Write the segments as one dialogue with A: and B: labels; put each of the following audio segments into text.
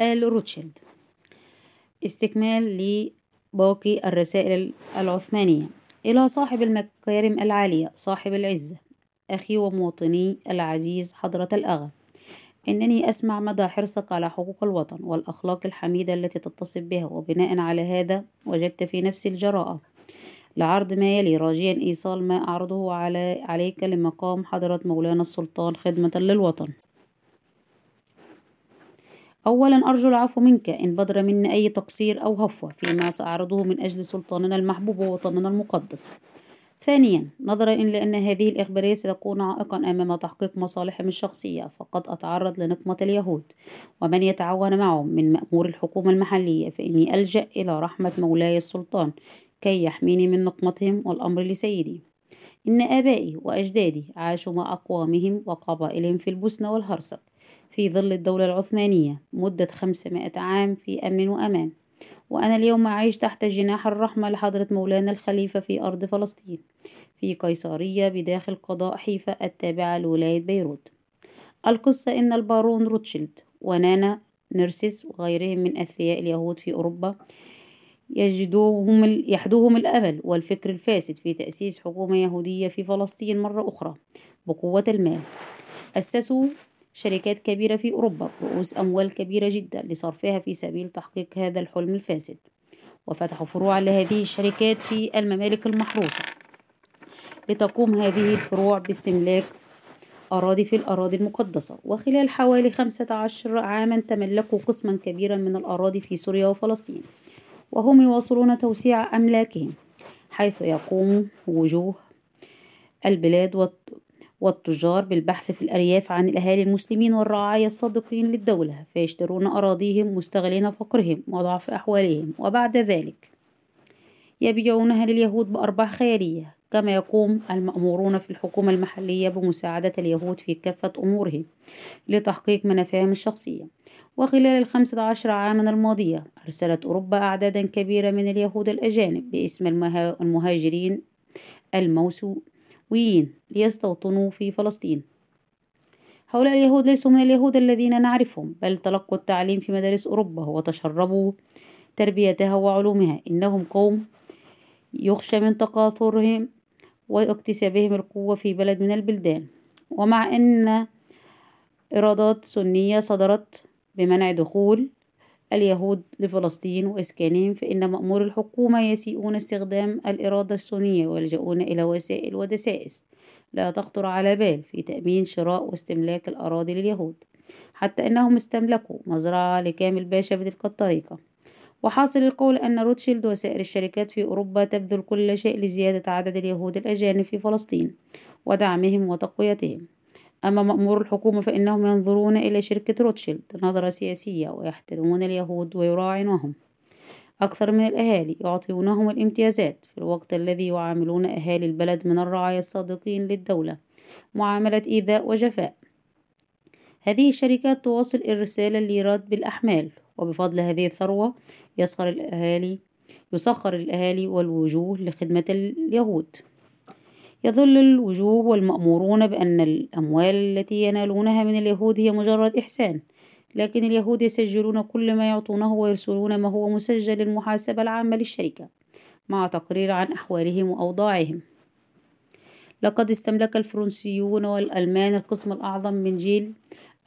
A: آل روتشيلد استكمال لباقي الرسائل العثمانية. إلى صاحب المكارم العالية صاحب العزة أخي ومواطني العزيز حضرة الأغا. إنني أسمع مدى حرصك على حقوق الوطن والأخلاق الحميدة التي تتصف بها وبناء على هذا وجدت في نفسي الجراءة. لعرض ما يلي راجيا إيصال ما أعرضه على عليك لمقام حضرة مولانا السلطان خدمة للوطن. أولا أرجو العفو منك إن بدر مني أي تقصير أو هفوة فيما سأعرضه من أجل سلطاننا المحبوب ووطننا المقدس. ثانيا نظرا إلى أن هذه الإخبارية ستكون عائقا أمام تحقيق مصالحهم الشخصية فقد أتعرض لنقمة اليهود. ومن يتعاون معهم من مأمور الحكومة المحلية فإني ألجأ إلى رحمة مولاي السلطان كي يحميني من نقمتهم والأمر لسيدي. إن آبائي وأجدادي عاشوا مع أقوامهم وقبائلهم في البوسنة والهرسك. في ظل الدولة العثمانية مدة خمسمائة عام في أمن وأمان. وأنا اليوم أعيش تحت جناح الرحمة لحضرة مولانا الخليفة في أرض فلسطين في قيصرية بداخل قضاء حيفا التابعة لولاية بيروت. القصة إن البارون روتشيلد ونانا نرسيس وغيرهم من أثرياء اليهود في أوروبا يجدوهم يحدوهم الأمل والفكر الفاسد في تأسيس حكومة يهودية في فلسطين مرة أخرى بقوة المال. أسسوا شركات كبيرة في أوروبا رؤوس أموال كبيرة جدا لصرفها في سبيل تحقيق هذا الحلم الفاسد. وفتحوا فروع لهذه الشركات في الممالك المحروسة لتقوم هذه الفروع باستملاك أراضي في الأراضي المقدسة. وخلال حوالي خمسة عشر عاما تملكوا قسما كبيرا من الأراضي في سوريا وفلسطين وهم يواصلون توسيع أملاكهم حيث يقوم وجوه البلاد والتجار بالبحث في الأرياف عن الأهالي المسلمين والرعايا الصادقين للدولة فيشترون أراضيهم مستغلين فقرهم وضعف أحوالهم. وبعد ذلك يبيعونها لليهود بأرباح خيالية كما يقوم المأمورون في الحكومة المحلية بمساعدة اليهود في كافة أمورهم لتحقيق منافعهم الشخصية. وخلال الخمسة عشر عاما الماضية أرسلت أوروبا أعدادا كبيرة من اليهود الأجانب باسم المهاجرين الموسويين ليستوطنوا في فلسطين. هؤلاء اليهود ليسوا من اليهود الذين نعرفهم بل تلقوا التعليم في مدارس أوروبا وتشربوا تربيتها وعلومها. إنهم قوم يخشى من تقاثرهم واكتسابهم القوة في بلد من البلدان. ومع أن إرادات سنية صدرت بمنع دخول اليهود لفلسطين وإسكانهم فإن مأمور الحكومة يسيئون استخدام الإرادة السنية ويلجؤون إلى وسائل ودسائس لا تخطر على بال في تأمين شراء واستملاك الأراضي لليهود حتى أنهم استملكوا مزرعة لكامل باشا بتلك الطريقة. وحاصل القول أن روتشيلد وسائر الشركات في أوروبا تبذل كل شيء لزيادة عدد اليهود الأجانب في فلسطين ودعمهم وتقويتهم. أما مأمور الحكومة فإنهم ينظرون إلى شركة روتشيلد نظرة سياسية ويحترمون اليهود ويراعونهم أكثر من الأهالي يعطونهم الامتيازات في الوقت الذي يعاملون أهالي البلد من الرعايا الصادقين للدولة. معاملة إيذاء وجفاء. هذه الشركات تواصل إرسال الليرات بالأحمال وبفضل هذه الثروة يسخر الأهالي يسخر الأهالي والوجوه لخدمة اليهود. يظل الوجوه والمأمورون بأن الأموال التي ينالونها من اليهود هي مجرد إحسان لكن اليهود يسجلون كل ما يعطونه ويرسلون ما هو مسجل للمحاسبة العامة للشركة مع تقرير عن أحوالهم وأوضاعهم. لقد استملك الفرنسيون والألمان القسم الأعظم من جيل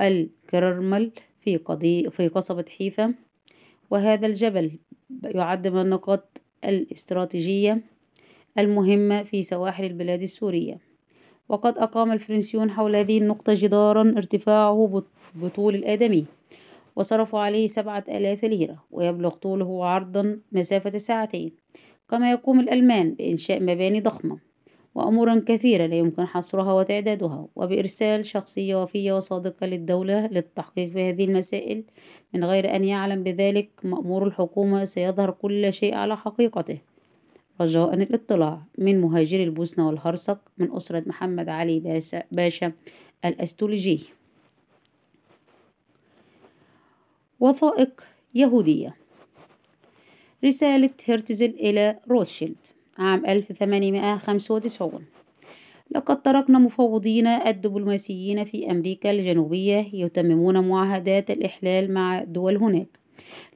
A: الكرمل في, قضي في قصبة حيفا وهذا الجبل يعد من النقاط الاستراتيجية المهمة في سواحل البلاد السورية. وقد أقام الفرنسيون حول هذه النقطة جدارا ارتفاعه بطول الآدمي وصرفوا عليه سبعة آلاف ليرة ويبلغ طوله عرضا مسافة ساعتين كما يقوم الألمان بإنشاء مباني ضخمة. وأمورا كثيرة لا يمكن حصرها وتعدادها وبإرسال شخصية وفية وصادقة للدولة للتحقيق في هذه المسائل من غير أن يعلم بذلك مأمور الحكومة سيظهر كل شيء على حقيقته. رجاء الاطلاع من مهاجري البوسنة والهرسك من أسرة محمد علي باشا الأستولجي وثائق يهودية. رسالة هرتزل إلى روتشيلد عام 1895 لقد تركنا مفوضين الدبلوماسيين في أمريكا الجنوبية يتممون معاهدات الإحلال مع دول هناك.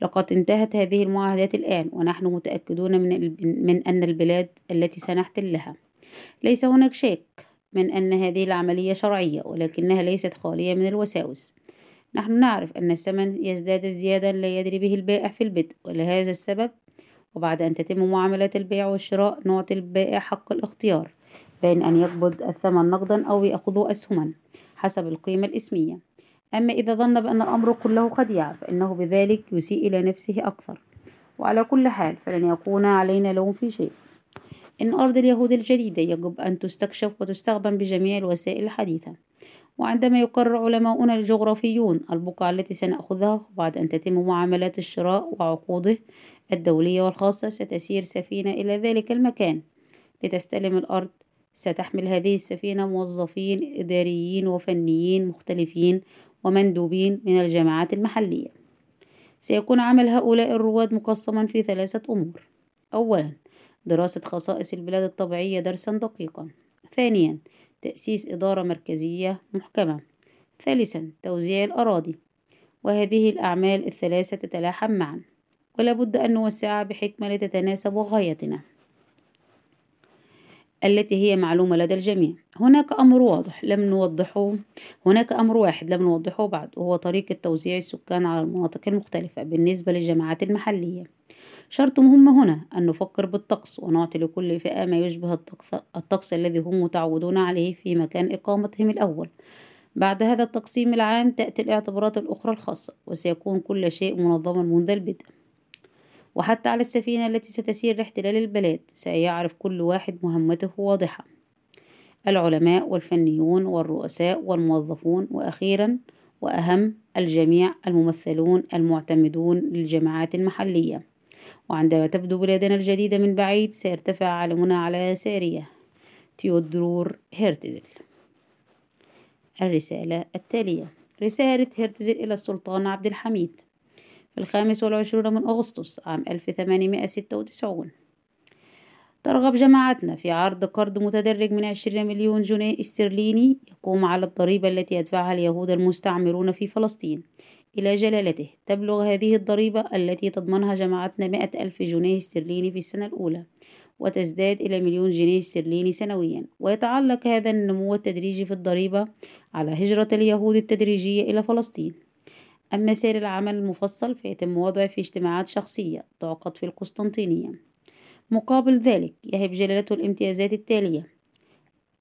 A: لقد انتهت هذه المعاهدات الآن ونحن متأكدون من, من أن البلاد التي سنحتلها ليس هناك شك من أن هذه العملية شرعية ولكنها ليست خالية من الوساوس. نحن نعرف أن الثمن يزداد ازديادا لا يدري به البائع في البدء ولهذا السبب وبعد أن تتم معاملات البيع والشراء نعطي البائع حق الاختيار بين أن يقبض الثمن نقدا أو يأخذه أسهما حسب القيمة الإسمية. أما إذا ظن بأن الأمر كله خديعة فإنه بذلك يسيء إلى نفسه أكثر. وعلى كل حال فلن يكون علينا لوم في شيء. إن أرض اليهود الجديدة يجب أن تستكشف وتستخدم بجميع الوسائل الحديثة. وعندما يقرر علماؤنا الجغرافيون البقعة التي سنأخذها بعد أن تتم معاملات الشراء وعقوده الدولية والخاصة ستسير سفينة إلى ذلك المكان. لتستلم الأرض ستحمل هذه السفينة موظفين إداريين وفنيين مختلفين ومندوبين من الجامعات المحلية. سيكون عمل هؤلاء الرواد مقسما في ثلاثة أمور. أولا دراسة خصائص البلاد الطبيعية درسا دقيقا. ثانيا تأسيس إدارة مركزية محكمة. ثالثا توزيع الأراضي. وهذه الأعمال الثلاثة تتلاحم معا. ولا بد أن نوسعها بحكمة لتتناسب غايتنا. التي هي معلومة لدى الجميع. هناك أمر واضح لم نوضحه. هناك أمر واحد لم نوضحه بعد وهو طريقة توزيع السكان على المناطق المختلفة بالنسبة للجماعات المحلية. شرط مهم هنا أن نفكر بالطقس ونعطي لكل فئة ما يشبه الطقس, الطقس الذي هم متعودون عليه في مكان إقامتهم الأول. بعد هذا التقسيم العام تأتي الاعتبارات الأخرى الخاصة وسيكون كل شيء منظما منذ البدء. وحتى على السفينة التي ستسير لاحتلال البلاد سيعرف كل واحد مهمته واضحة. العلماء والفنيون والرؤساء والموظفون وأخيرا وأهم الجميع الممثلون المعتمدون للجماعات المحلية. وعندما تبدو بلادنا الجديدة من بعيد سيرتفع علمنا على سارية. تيودرور هيرتزل. الرسالة التالية رسالة هيرتزل إلى السلطان عبد الحميد. في الخامس والعشرون من أغسطس عام 1896 ترغب جماعتنا في عرض قرض متدرج من 20 مليون جنيه استرليني يقوم على الضريبة التي يدفعها اليهود المستعمرون في فلسطين. إلى جلالته تبلغ هذه الضريبة التي تضمنها جماعتنا مئة ألف جنيه استرليني في السنة الأولى وتزداد إلى مليون جنيه استرليني سنويا. ويتعلق هذا النمو التدريجي في الضريبة على هجرة اليهود التدريجية إلى فلسطين. أما سير العمل المفصل فيتم وضعه في اجتماعات شخصية تعقد في القسطنطينية. مقابل ذلك يهب جلالته الامتيازات التالية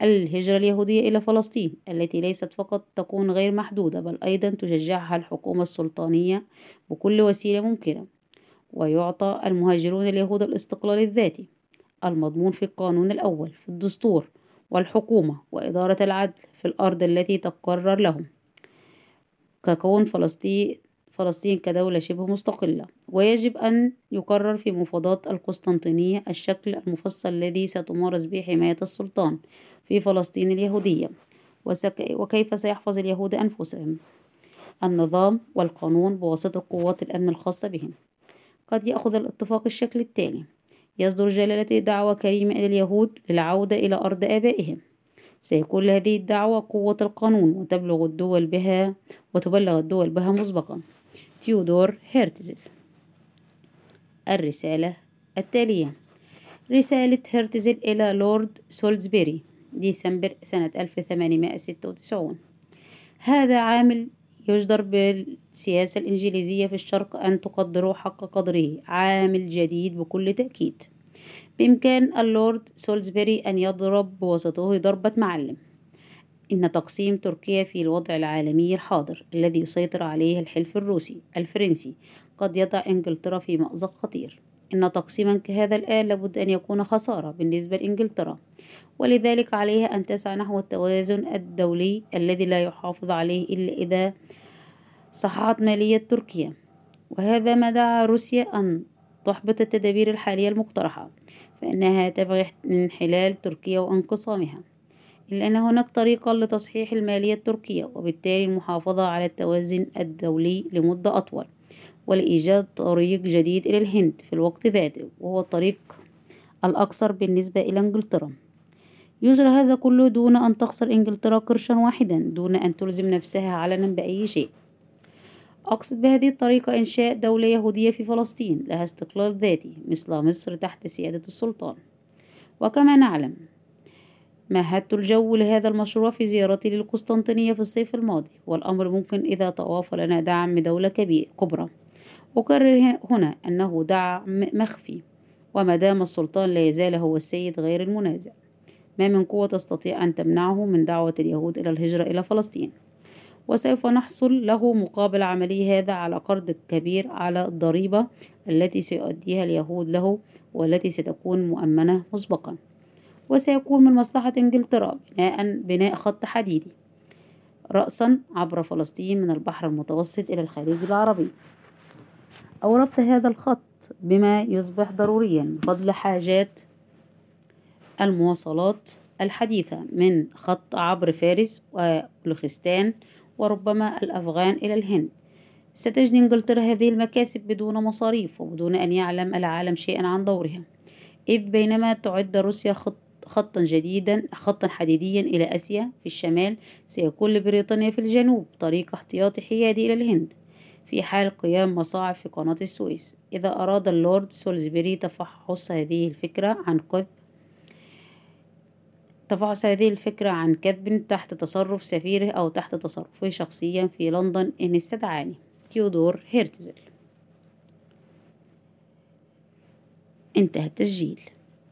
A: الهجرة اليهودية إلى فلسطين التي ليست فقط تكون غير محدودة بل أيضا تشجعها الحكومة السلطانية بكل وسيلة ممكنة. ويعطى المهاجرون اليهود الاستقلال الذاتي المضمون في القانون الأول في الدستور والحكومة وإدارة العدل في الأرض التي تقرر لهم. ككون فلسطين فلسطين كدولة شبه مستقلة ويجب أن يقرر في مفاوضات القسطنطينية الشكل المفصل الذي ستمارس به حماية السلطان في فلسطين اليهودية وكيف سيحفظ اليهود أنفسهم. النظام والقانون بواسطة قوات الأمن الخاصة بهم. قد يأخذ الاتفاق الشكل التالي يصدر جلالته دعوة كريمة إلى اليهود للعودة إلى أرض آبائهم. سيكون لهذه الدعوة قوة القانون وتبلغ الدول بها وتبلغ الدول بها مسبقا. تيودور هيرتزل. الرسالة التالية. رسالة هيرتزل إلى لورد سولزبيري ديسمبر سنة 1896 هذا عامل يجدر بالسياسة الإنجليزية في الشرق أن تقدروا حق قدره عامل جديد بكل تأكيد. بإمكان اللورد سولزبيري أن يضرب بوسطه ضربة معلم. إن تقسيم تركيا في الوضع العالمي الحاضر الذي يسيطر عليه الحلف الروسي الفرنسي قد يضع إنجلترا في مأزق خطير. إن تقسيما كهذا الآن لابد أن يكون خسارة بالنسبة لإنجلترا ولذلك عليها أن تسعى نحو التوازن الدولي الذي لا يحافظ عليه إلا إذا صححت مالية تركيا. وهذا ما دعا روسيا أن تحبط التدابير الحالية المقترحة. فإنها تبغي انحلال تركيا وانقسامها إلا أن هناك طريقة لتصحيح المالية التركية وبالتالي المحافظة على التوازن الدولي لمدة أطول ولإيجاد طريق جديد إلى الهند في الوقت ذاته وهو الطريق الأقصر بالنسبة إلى إنجلترا. يجرى هذا كله دون أن تخسر إنجلترا قرشا واحدا دون أن تلزم نفسها علنا بأي شيء. أقصد بهذه الطريقة إنشاء دولة يهودية في فلسطين لها استقلال ذاتي مثل مصر تحت سيادة السلطان. وكما نعلم مهدت الجو لهذا المشروع في زيارتي للقسطنطينية في الصيف الماضي والأمر ممكن إذا توافر لنا دعم دولة كبيرة كبرى. أكرر هنا أنه دعم مخفي وما دام السلطان لا يزال هو السيد غير المنازع. ما من قوة تستطيع أن تمنعه من دعوة اليهود إلى الهجرة إلى فلسطين؟ وسوف نحصل له مقابل عمله هذا على قرض كبير على الضريبة التي سيؤديها اليهود له والتي ستكون مؤمنة مسبقا. وسيكون من مصلحة إنجلترا بناء بناء خط حديدي رأسا عبر فلسطين من البحر المتوسط إلى الخليج العربي. أو ربط هذا الخط بما يصبح ضروريا بفضل حاجات المواصلات الحديثة من خط عبر فارس وبلوخستان وربما الأفغان إلى الهند. ستجني إنجلترا هذه المكاسب بدون مصاريف وبدون أن يعلم العالم شيئا عن دورها إذ بينما تعد روسيا خط خطا جديدا خطا حديديا إلى آسيا في الشمال سيكون لبريطانيا في الجنوب طريق احتياطي حيادي إلى الهند. في حال قيام مصاعب في قناة السويس إذا أراد اللورد سولزبري تفحص هذه الفكرة عن كثب تفحص هذه الفكرة عن كذب تحت تصرف سفيره أو تحت تصرفه شخصيا في لندن إن استدعاني تيودور هيرتزل. انتهى التسجيل.